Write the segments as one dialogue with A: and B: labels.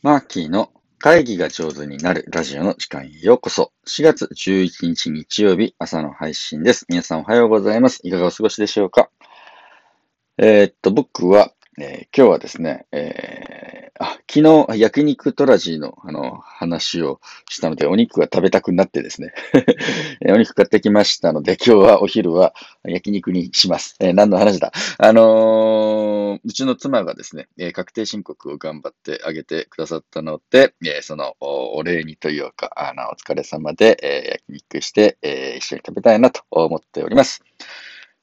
A: マーキーの会議が上手になるラジオの時間へようこそ。4月11日日曜日朝の配信です。皆さんおはようございます。いかがお過ごしでしょうか？えー、っと、僕は、えー、今日はですね、えー、あ、昨日焼肉トラジーのあの話をしたので、お肉が食べたくなってですね お肉買ってきましたので、今日はお昼は焼肉にします。え、何の話だ？あのうちの妻がですね、え確定申告を頑張ってあげてくださったので、えそのお礼にというか、あの、お疲れ様で、え焼肉して、え一緒に食べたいなと思っております。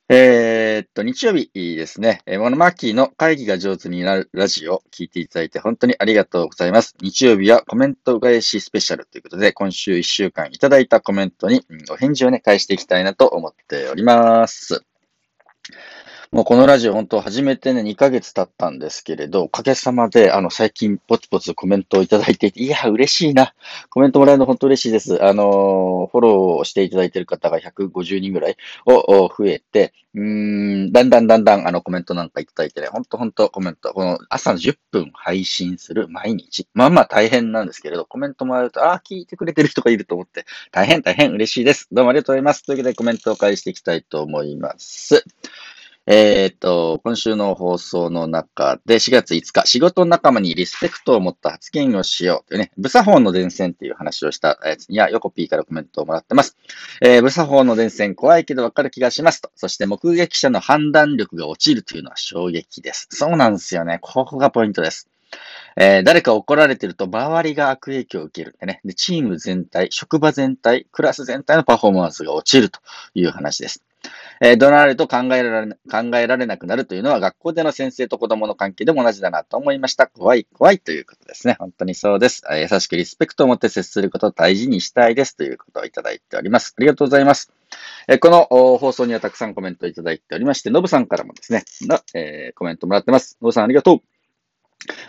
A: えー、っと、日曜日ですね。え、モノマッキーの会議が上手になるラジオを聞いていただいて本当にありがとうございます。日曜日はコメント返しスペシャルということで、今週1週間いただいたコメントに、お返事をね、返していきたいなと思っております。もうこのラジオ本当始めてね、2ヶ月経ったんですけれど、おかげさまで、あの、最近ポツポツコメントをいただいていて、いや、嬉しいな。コメントもらえるの本当嬉しいです。あの、フォローしていただいている方が150人ぐらいを増えて、うん、だんだんだんだんあのコメントなんかいただいてね、ほんとほんとコメント、この朝10分配信する毎日。まあまあ大変なんですけれど、コメントもらうと、ああ、聞いてくれてる人がいると思って、大変大変嬉しいです。どうもありがとうございます。というわけでコメントを返していきたいと思います。えっ、と、今週の放送の中で4月5日、仕事仲間にリスペクトを持った発言をしようというね、ブサホンの伝染っていう話をしたやつには、ヨコピーからコメントをもらってます。えー、ブサホンの伝染怖いけどわかる気がしますと。そして目撃者の判断力が落ちるというのは衝撃です。そうなんですよね。ここがポイントです。えー、誰か怒られてると周りが悪影響を受けるんでねで。チーム全体、職場全体、クラス全体のパフォーマンスが落ちるという話です。えー、怒鳴られると考えられ考えられなくなるというのは学校での先生と子供の関係でも同じだなと思いました。怖い、怖いということですね。本当にそうです。優しくリスペクトを持って接することを大事にしたいですということをいただいております。ありがとうございます。えー、この放送にはたくさんコメントをいただいておりまして、ノブさんからもですね、のえー、コメントもらってます。ノブさんありがとう。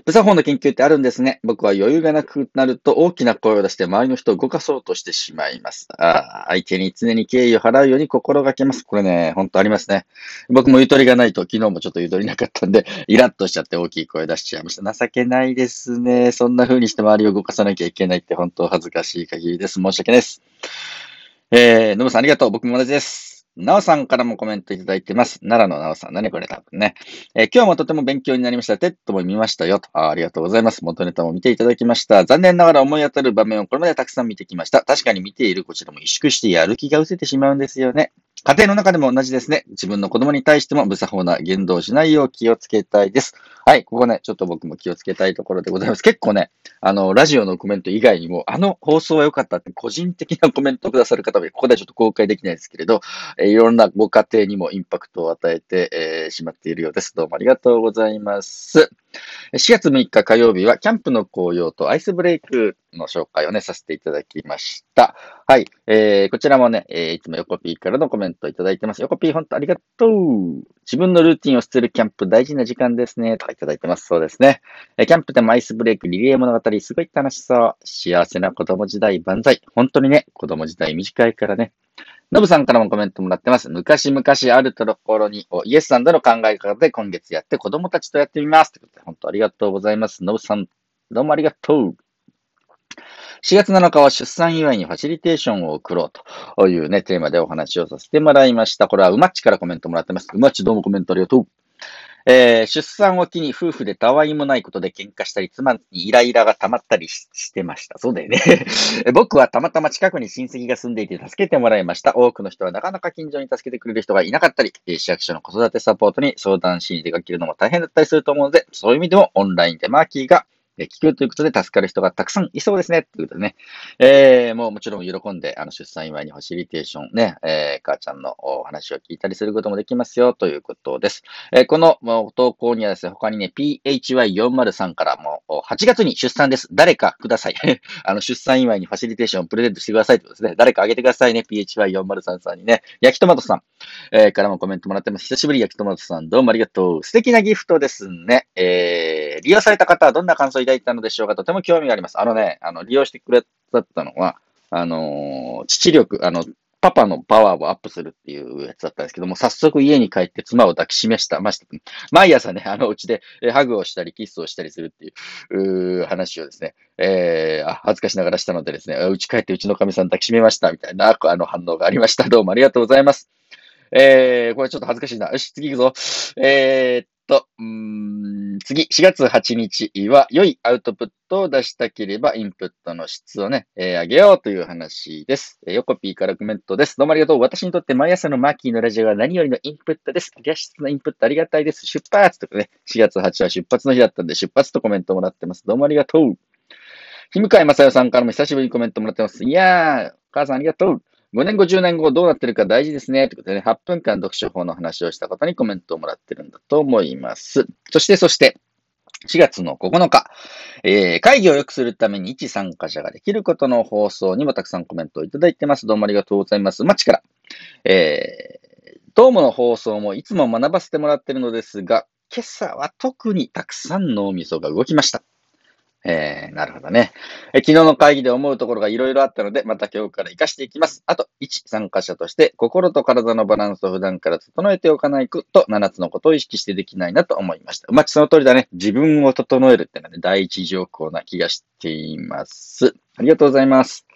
A: 無作法の研究ってあるんですね。僕は余裕がなくなると大きな声を出して周りの人を動かそうとしてしまいます。あ相手に常に敬意を払うように心がけます。これね、ほんとありますね。僕もゆとりがないと、昨日もちょっとゆとりなかったんで、イラッとしちゃって大きい声出しちゃいました。情けないですね。そんな風にして周りを動かさなきゃいけないって本当恥ずかしい限りです。申し訳ないです。えー、ノブさんありがとう。僕も同じです。なおさんからもコメントいただいてます。奈良のなおさん。何これ多分ね。えー、今日もとても勉強になりました。 TED も見ましたよとあ。ありがとうございます。元ネタも見ていただきました。残念ながら思い当たる場面をこれまでたくさん見てきました。確かに見ているこちらも萎縮してやる気が失せてしまうんですよね。家庭の中でも同じですね。自分の子供に対しても無作法な言動をしないよう気をつけたいです。はい、ここね、ちょっと僕も気をつけたいところでございます。結構ね、あの、ラジオのコメント以外にも、あの放送は良かったって個人的なコメントをくださる方も、ここではちょっと公開できないですけれど、え、いろんなご家庭にもインパクトを与えて、えー、しまっているようです。どうもありがとうございます。4月6日火曜日は、キャンプの紅葉とアイスブレイクの紹介をね、させていただきました。はい。えー、こちらもね、えー、いつも横 P からのコメントいただいてます。横 P 本当ありがとう。自分のルーティンを捨てるキャンプ大事な時間ですね。とかいただいてます。そうですね。えー、キャンプでもアイスブレイク、リレー物語、すごい楽しそう。幸せな子供時代万歳。本当にね、子供時代短いからね。ノブさんからもコメントもらってます。昔々あるところに、イエスさんとの考え方で今月やって子供たちとやってみます。ということで、本当ありがとうございます。ノブさん、どうもありがとう。4月7日は出産祝いにファシリテーションを送ろうというね、テーマでお話をさせてもらいました。これはうまっちからコメントもらってます。うまっちどうもコメントありがとう。えー、出産を機に夫婦でたわいもないことで喧嘩したり、妻にイライラが溜まったりしてました。そうだよね 僕はたまたま近くに親戚が住んでいて助けてもらいました。多くの人はなかなか近所に助けてくれる人がいなかったり、市役所の子育てサポートに相談しに出かけるのも大変だったりすると思うので、そういう意味でもオンラインでマーキーがえ聞くということで助かる人がたくさんいそうですね。ということでね。えー、もうもちろん喜んで、あの、出産祝いにファシリテーションね、えー、母ちゃんのお話を聞いたりすることもできますよ、ということです。えー、この投稿にはですね、他にね、PHY403 からも、8月に出産です。誰かください。あの、出産祝いにファシリテーションをプレゼントしてくださいということですね。誰かあげてくださいね。PHY403 さんにね。焼きトマトさん、えー、からもコメントもらってます。久しぶり焼きトマトさん、どうもありがとう。素敵なギフトですね。えー、利用された方はどんな感想抱いたのでしょうかとても興味があります。あのね、あの、利用してくれたのは、あのー、父力、あの、パパのパワーをアップするっていうやつだったんですけども、早速家に帰って妻を抱きしめした、ました。毎朝ね、あの、うちでハグをしたり、キスをしたりするっていう、う話をですね、えー、恥ずかしながらしたのでですね、うち帰ってうちの神さん抱きしめました、みたいな、あの反応がありました。どうもありがとうございます。えー、これちょっと恥ずかしいな。よし、次行くぞ。えー、っと、うん、次、4月8日は、良いアウトプットを出したければ、インプットの質をね、えー、上げようという話です。えー、ヨコピーからコメントです。どうもありがとう。私にとって毎朝のマーキーのラジオは何よりのインプットです。ギャ質のインプットありがたいです。出発とかね、4月8日は出発の日だったんで、出発とコメントもらってます。どうもありがとう。ひむかいまさよさんからも久しぶりにコメントもらってます。いやー、母さんありがとう。5年後、10年後どうなってるか大事ですね。ということでね、8分間読書法の話をした方にコメントをもらってるんだと思います。そして、そして、4月の9日、えー、会議を良くするために一参加者ができることの放送にもたくさんコメントをいただいてます。どうもありがとうございます。マッチから、えー、どうもの放送もいつも学ばせてもらってるのですが、今朝は特にたくさん脳みそが動きました。えー、なるほどね。え昨日の会議で思うところがいろいろあったので、また今日から活かしていきます。あと、1、参加者として、心と体のバランスを普段から整えておかないと、7つのことを意識してできないなと思いました。うまくその通りだね。自分を整えるってのはね、第一条項な気がしています。ありがとうございます。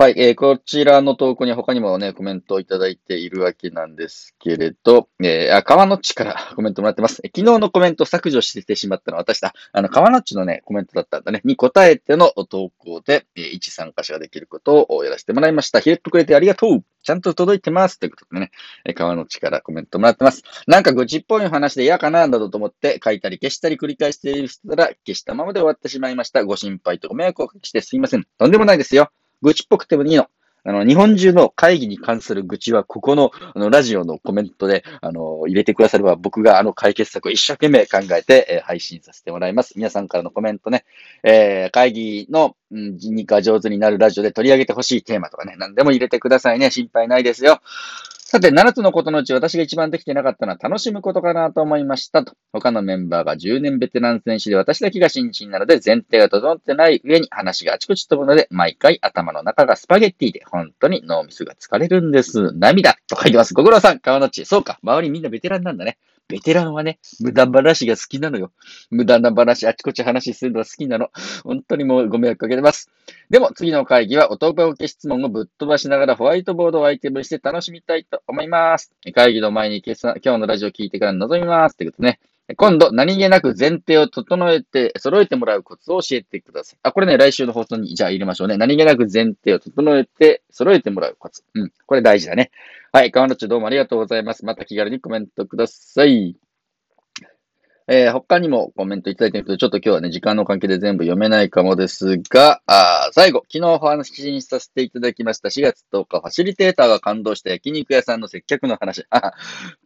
A: はい、えー、こちらの投稿に他にもね、コメントをいただいているわけなんですけれど、えー、あ、川のっちから コメントもらってます。昨日のコメント削除してしまったのは私だ。あの、川のっちのね、コメントだったんだね。に答えての投稿で、えー、一参加者ができることをやらせてもらいました。ひれっとくれてありがとうちゃんと届いてますということでね、えー、川のっちからコメントもらってます。なんか愚痴っぽい話で嫌かな、などと思って書いたり消したり繰り返している人ら消したままで終わってしまいました。ご心配とご迷惑をおかけしてすいません。とんでもないですよ。愚痴っぽくてもいいの。あの、日本中の会議に関する愚痴は、ここの、あの、ラジオのコメントで、あの、入れてくだされば、僕があの解決策を一生懸命考えて、えー、配信させてもらいます。皆さんからのコメントね、えー、会議の、うん、人肉が上手になるラジオで取り上げてほしいテーマとかね、何でも入れてくださいね。心配ないですよ。さて、7つのことのうち私が一番できてなかったのは楽しむことかなと思いましたと。他のメンバーが10年ベテラン選手で私だけが新人なので前提が整ってない上に話があちこち飛ぶので毎回頭の中がスパゲッティで本当に脳みそが疲れるんです。涙と書いてます。ご苦労さん、川のち。そうか。周りみんなベテランなんだね。ベテランはね、無駄話が好きなのよ。無駄な話、あちこち話するのが好きなの。本当にもうご迷惑かけてます。でも、次の会議は、男受け質問をぶっ飛ばしながらホワイトボードをアイテムにして楽しみたいと思います。会議の前に今日のラジオを聞いてから臨みます。ということね。今度、何気なく前提を整えて、揃えてもらうコツを教えてください。あ、これね、来週の放送に、じゃあ入れましょうね。何気なく前提を整えて、揃えてもらうコツ。うん。これ大事だね。はい。川野ちどうもありがとうございます。また気軽にコメントください。えー、他にもコメントいただいてるけど、ちょっと今日はね、時間の関係で全部読めないかもですが、あ最後、昨日お話しさせていただきました4月10日、ファシリテーターが感動した焼肉屋さんの接客の話。あ、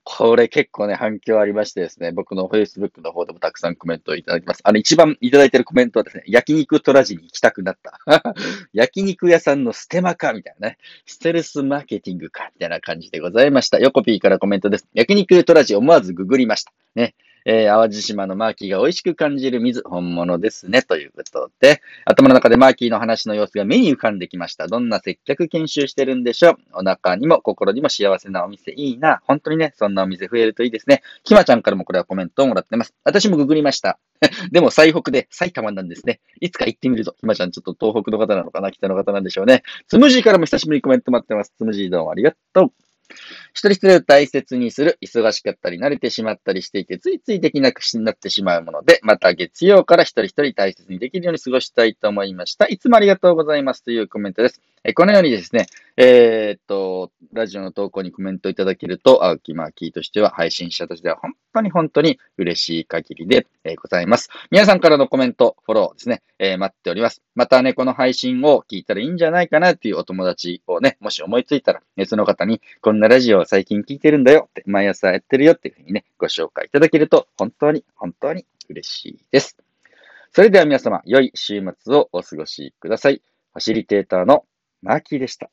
A: これ結構ね、反響ありましてですね、僕の Facebook の方でもたくさんコメントをいただきます。あの、一番いただいてるコメントはですね、焼肉トラジに行きたくなった。焼肉屋さんのステマかみたいなね、ステルスマーケティングかみたいな感じでございました。ヨコピーからコメントです。焼肉トラジ思わずググりました。ね。えー、淡路島のマーキーが美味しく感じる水、本物ですね。ということで、頭の中でマーキーの話の様子が目に浮かんできました。どんな接客研修してるんでしょう？お腹にも心にも幸せなお店いいな。本当にね、そんなお店増えるといいですね。きまちゃんからもこれはコメントをもらってます。私もググりました。でも最北で埼玉なんですね。いつか行ってみると。ひまちゃんちょっと東北の方なのかな？北の方なんでしょうね。つむじからも久しぶりにコメント待ってます。つむじどうもありがとう。一人一人を大切にする、忙しかったり慣れてしまったりしていて、ついついできなくなってしまうもので、また月曜から一人一人大切にできるように過ごしたいと思いました。いつもありがとうございますというコメントです。えこのようにですね、えー、っと、ラジオの投稿にコメントいただけると、青木マーキーとしては、配信者としては本当に本当に嬉しい限りで、ございます。皆さんからのコメント、フォローですね、えー、待っております。またね、この配信を聞いたらいいんじゃないかなっていうお友達をね、もし思いついたら、ね、その方に、こんなラジオを最近聞いてるんだよって、毎朝やってるよっていうふうにね、ご紹介いただけると、本当に、本当に嬉しいです。それでは皆様、良い週末をお過ごしください。ファシリテーターのマーキーでした。